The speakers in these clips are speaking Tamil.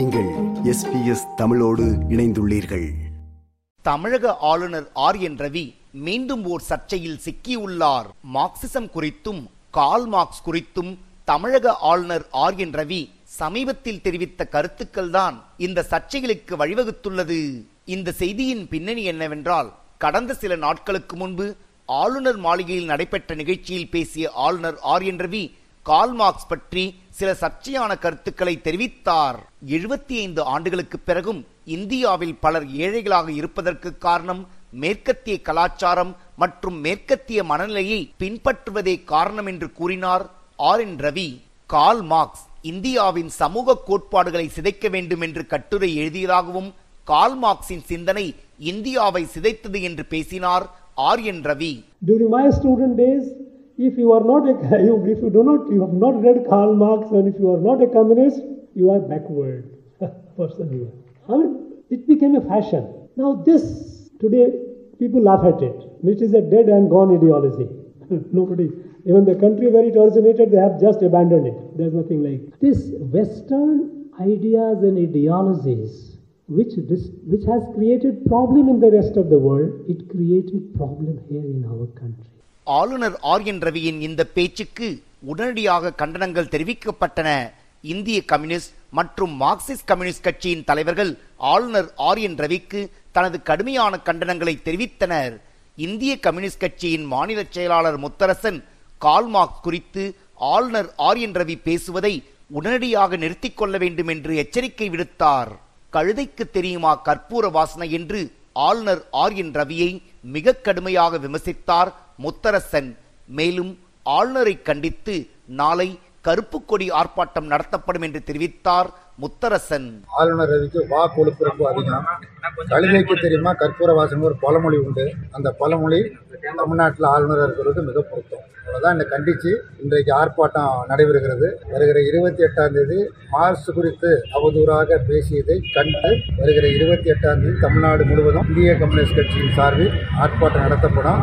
நீங்கள் எஸ்பிஎஸ் தமிழோடு இணைந்துள்ளீர்கள். தமிழக ஆளுநர் ஆர் என் ரவி மீண்டும் ஓர் சர்ச்சையில் சிக்கியுள்ளார். மார்க்சிசம் குறித்தும் கால் மார்க்ஸ் குறித்தும் தமிழக ஆளுநர் ஆர் என் ரவி சமீபத்தில் தெரிவித்த கருத்துக்கள் தான் இந்த சர்ச்சைகளுக்கு வழிவகுத்துள்ளது. இந்த செய்தியின் பின்னணி என்னவென்றால் கடந்த சில நாட்களுக்கு முன்பு ஆளுநர் மாளிகையில் நடைபெற்ற நிகழ்ச்சியில் பேசிய ஆளுநர் ஆர் என் ரவி கால்மார்க்ஸ் பற்றி சில சர்ச்சையான கருத்துக்களை தெரிவித்தார். எழுபத்தி ஐந்து ஆண்டுகளுக்கு பிறகும் இந்தியாவில் பலர் ஏழைகளாக இருப்பதற்கு காரணம் மேற்கத்திய கலாச்சாரம் மற்றும் மேற்கத்திய மனநிலையை பின்பற்றுவதே காரணம் என்று கூறினார் R N Ravi. Karl Marx இந்தியாவின் சமூக கோட்பாடுகளை சிதைக்க வேண்டும் என்று கட்டுரை எழுதியதாகவும் கால் மார்க்ஸின் சிந்தனை இந்தியாவை சிதைத்தது என்று பேசினார் R N Ravi. During my student days, if you are not a, if you do not, you have not read Karl Marx, and if you are not a communist, you are backward person. You are. I mean, it became a fashion. Now this today people laugh at it, which is a dead and gone ideology. Nobody, even the country where it originated, they have just abandoned it. There's nothing like this. Western ideas and ideologies which this, which has created problem in the rest of the world it created problem here in our country ஆளுநர் ஆர் என் ரவியின் இந்த பேச்சுக்கு உடனடியாக கண்டனங்கள் தெரிவிக்கப்பட்டன. இந்திய கம்யூனிஸ்ட் மற்றும் மார்க்சிஸ்ட் கம்யூனிஸ்ட் கட்சியின் தலைவர்கள் ஆளுநர் ஆர் என் ரவிக்கு தனது கடுமையான கண்டனங்களை தெரிவித்தனர். இந்திய கம்யூனிஸ்ட் கட்சியின் மாநில செயலாளர் முத்தரசன் கால்மார்க் குறித்து ஆளுநர் ஆர் என் ரவி பேசுவதை உடனடியாக நிறுத்திக் கொள்ள வேண்டும் என்று எச்சரிக்கை விடுத்தார். கழுதைக்கு தெரியுமா கற்பூர வாசனை என்று ஆளுநர் ஆர் என் ரவியை மிக கடுமையாக விமர்சித்தார் முத்தரசன் மேலும் ஆளுநரை கண்டித்து நாளை கருப்பு கொடி ஆர்ப்பாட்டம் நடத்தப்படும் என்று தெரிவித்தார் முத்தரசன். ஆளுநர் ரவிக்கு வா கொழுப்பிறப்பு அதிகம்? கழுதைக்கு தெரியுமா? கற்பூர வாசனை ஒரு பழமொழி உண்டு. அந்த பழமொழி தமிழ்நாட்டில் ஆளுநர் இருக்கிறது மிக பொருத்தம். அவ்வளோதான் இந்த கண்டித்து இன்றைக்கு ஆர்ப்பாட்டம் நடைபெறுகிறது. வருகிற இருபத்தி எட்டாம் தேதி மார்ச் குறித்து அவதூறாக பேசியதை கண்டு வருகிற இருபத்தி எட்டாம் தேதி தமிழ்நாடு முழுவதும் இந்திய கம்யூனிஸ்ட் கட்சியின் சார்பில் ஆர்ப்பாட்டம் நடத்தப்படும்.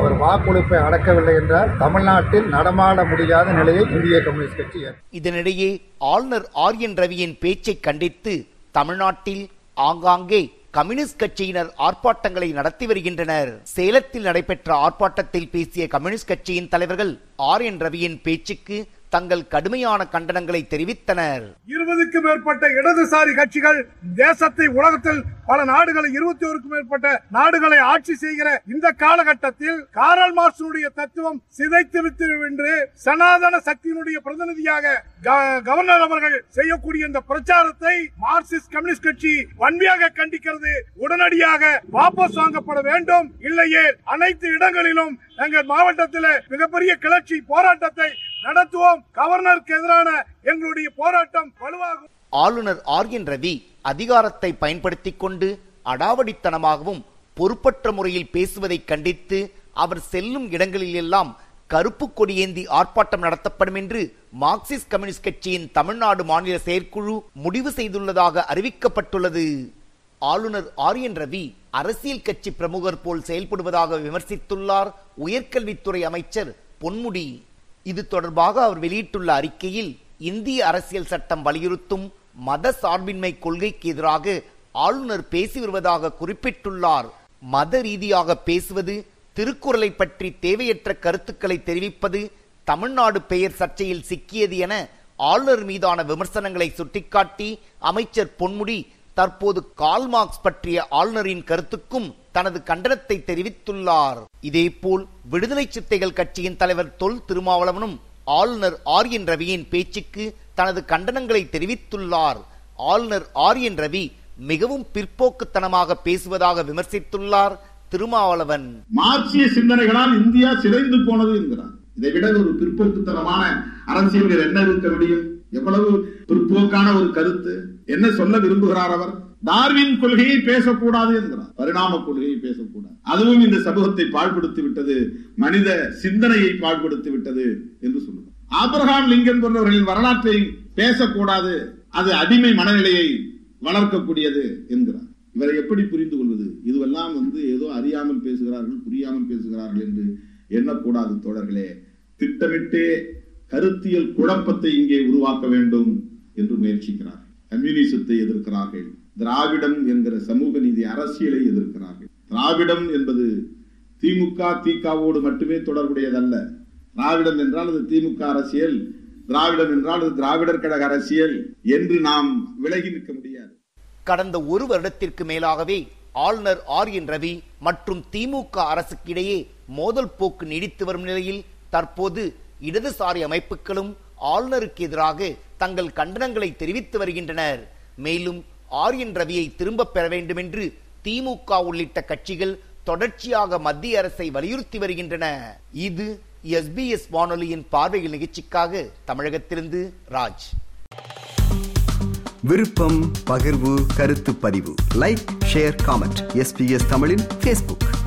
அவர் வாக்குறுப்பை அடக்கவில்லை என்றால் தமிழ்நாட்டில் நடமாட முடியாத நிலையை இந்திய கம்யூனிஸ்ட் கட்சி இதனிடையே ஆளுநர் ஆர் என் ரவியின் பேச்சை கண்டித்து தமிழ்நாட்டில் ஆங்காங்கே கம்யூனிஸ்ட் கட்சியினர் ஆர்ப்பாட்டங்களை நடத்தி வருகின்றனர். சேலத்தில் நடைபெற்ற ஆர்ப்பாட்டத்தில் பேசிய கம்யூனிஸ்ட் கட்சியின் தலைவர்கள் ஆர் என் ரவியின் பேச்சுக்கு தங்கள் கடுமையான கண்டனங்களை தெரிவித்தனர். இருபதுக்கும் மேற்பட்ட இடதுசாரி கட்சிகள் தேசத்தை உலகத்தில் பல நாடுகளை இருபத்தி ஒருக்கும் மேற்பட்ட நாடுகளை ஆட்சி செய்கிற இந்த காலகட்டத்தில் காரல் மார்க்சினுடைய தத்துவம் சிதைத்து என்று சனாதன சக்தியினுடைய பிரதிநிதியாக க- கவர்னர் அவர்கள் செய்யக்கூடிய இந்த பிரச்சாரத்தை மார்க்சிஸ்ட் கம்யூனிஸ்ட் கட்சி வன்மையாக கண்டிக்கிறது. உடனடியாக வாபஸ் வாங்கப்பட வேண்டும். இல்லையே அனைத்து இடங்களிலும் எங்கள் மாவட்டத்தில் மிகப்பெரிய கிளர்ச்சி போராட்டத்தை நடத்துவோம். கவர்னருக்கு எதிரான எங்களுடைய போராட்டம் வலுவாகும். ஆளுநர் ஆர் என் ரவி அதிகாரத்தை பயன்படுத்திக் கொண்டு அடாவடித்தனமாகவும் பொறுப்பற்ற முறையில் பேசுவதை கண்டித்து அவர் செல்லும் இடங்களில் எல்லாம் கருப்பு கொடியேந்தி ஆர்ப்பாட்டம் நடத்தப்படும் என்று மார்க்சிஸ்ட் கம்யூனிஸ்ட் கட்சியின் தமிழ்நாடு மாநில செயற்குழு முடிவு செய்துள்ளதாக அறிவிக்கப்பட்டுள்ளது. ஆளுநர் ஆர் என் ரவி அரசியல் கட்சி பிரமுகர் போல் செயல்படுவதாக விமர்சித்துள்ளார் உயர்கல்வித்துறை அமைச்சர் பொன்முடி. இது தொடர்பாக அவர் வெளியிட்டுள்ள அறிக்கையில் இந்திய அரசியல் சட்டம் வலியுறுத்தும் மத சார்பின்மை கொள்கைக்கு எதிராக ஆளுநர் பேசி வருவதாக குறிப்பிட்டுள்ளார். மத ரீதியாக பேசுவது திருக்குறளை பற்றி தேவையற்ற கருத்துக்களை தெரிவிப்பது தமிழ்நாடு பெயர் சர்ச்சையில் சிக்கியது என ஆளுநர் மீதான விமர்சனங்களை சுட்டிக்காட்டி அமைச்சர் பொன்முடி தற்போது கால் மார்க்ஸ் பற்றிய ஆளுநரின் கருத்துக்கும் தனது கண்டனத்தை தெரிவித்துள்ளார். இதேபோல் விடுதலை சித்தைகள் கட்சியின் தலைவர் தொல் திருமாவளவனும் ஆளுநர் ஆர் என் ரவியின் பேச்சுக்கு தனது கண்டனங்களை தெரிவித்துள்ளார். ஆளுநர் ஆர் என் ரவி மிகவும் பிற்போக்குத்தனமாக பேசுவதாக விமர்சித்துள்ளார் திருமாவளவன். மார்க்சிய சிந்தனைகளால் இந்தியா சிதைந்து போனது என்கிறார். இதை விட ஒரு பிற்போக்குத்தனமான அரசியல் என்ன இருக்க முடியும்? எவ்வளவு பிற்போக்கான ஒரு கருத்து? என்ன சொல்ல விரும்புகிறார் அவர்? டார்வின் கொள்கையை பேசக்கூடாது என்கிறார். பரிணாம கொள்கையை பேசக்கூடாது. அதுவும் இந்த சமூகத்தை பாழ்படுத்தி விட்டது மனித சிந்தனையை பாழ்படுத்தி விட்டது என்று சொல்லுவார். ஆப்ரஹாம் லிங்கன் போன்றவர்களின் வரலாற்றை பேசக்கூடாது அது அடிமை மனநிலையை வளர்க்கக்கூடியது என்கிறார். இவரை எப்படி புரிந்து கொள்வது? இதுவெல்லாம் வந்து ஏதோ அறியாமல் பேசுகிறார்கள் புரியாமல் பேசுகிறார்கள் என்று எண்ணக்கூடாது தோழர்களே. திட்டமிட்டே கருத்தியல் குழப்பத்தை இங்கே உருவாக்க வேண்டும் என்று முயற்சிக்கிறார் கம்யூனிசத்தை எதிர்க்கிறார்கள். திராவிடம் என்கிற சமூக நீதி அரசியலை எதிர்க்கிறார்கள். திராவிடம் என்பது திமுக திகாவோடு மட்டுமே தொடர்புடையதல்ல. திராவிடம் என்றால் அது திமுக அரசியல். திராவிடம் என்றால் அது திராவிடர் கழக அரசியல் என்று நாம் விலகி நிற்க முடியாது. கடந்த ஒரு வருடத்திற்கு மேலாகவே ஆளுநர் ஆர் என் ரவி மற்றும் திமுக அரசுக்கிடையே மோதல் போக்கு நீடித்து வரும் நிலையில் தற்போது இடதுசாரி அமைப்புகளும் ஆளுநருக்கு எதிராக தங்கள் கண்டனங்களை தெரிவித்து வருகின்றனர். மேலும் ஆரியன் ரவியை திரும்பப் பெற வேண்டும் என்று திமுக உள்ளிட்ட கட்சிகள் தொடர்ச்சியாக மத்திய அரசை வலியுறுத்தி வருகின்றன. இது எஸ்பிஎஸ் வானொலியின் பார்வையில் நிகழ்ச்சிக்காக தமிழகத்திலிருந்து ராஜ். விருப்பம் பகிர்வு கருத்து பதிவு. லைக் ஷேர் காமெண்ட் எஸ்பிஎஸ் தமிழின் பேஸ்புக்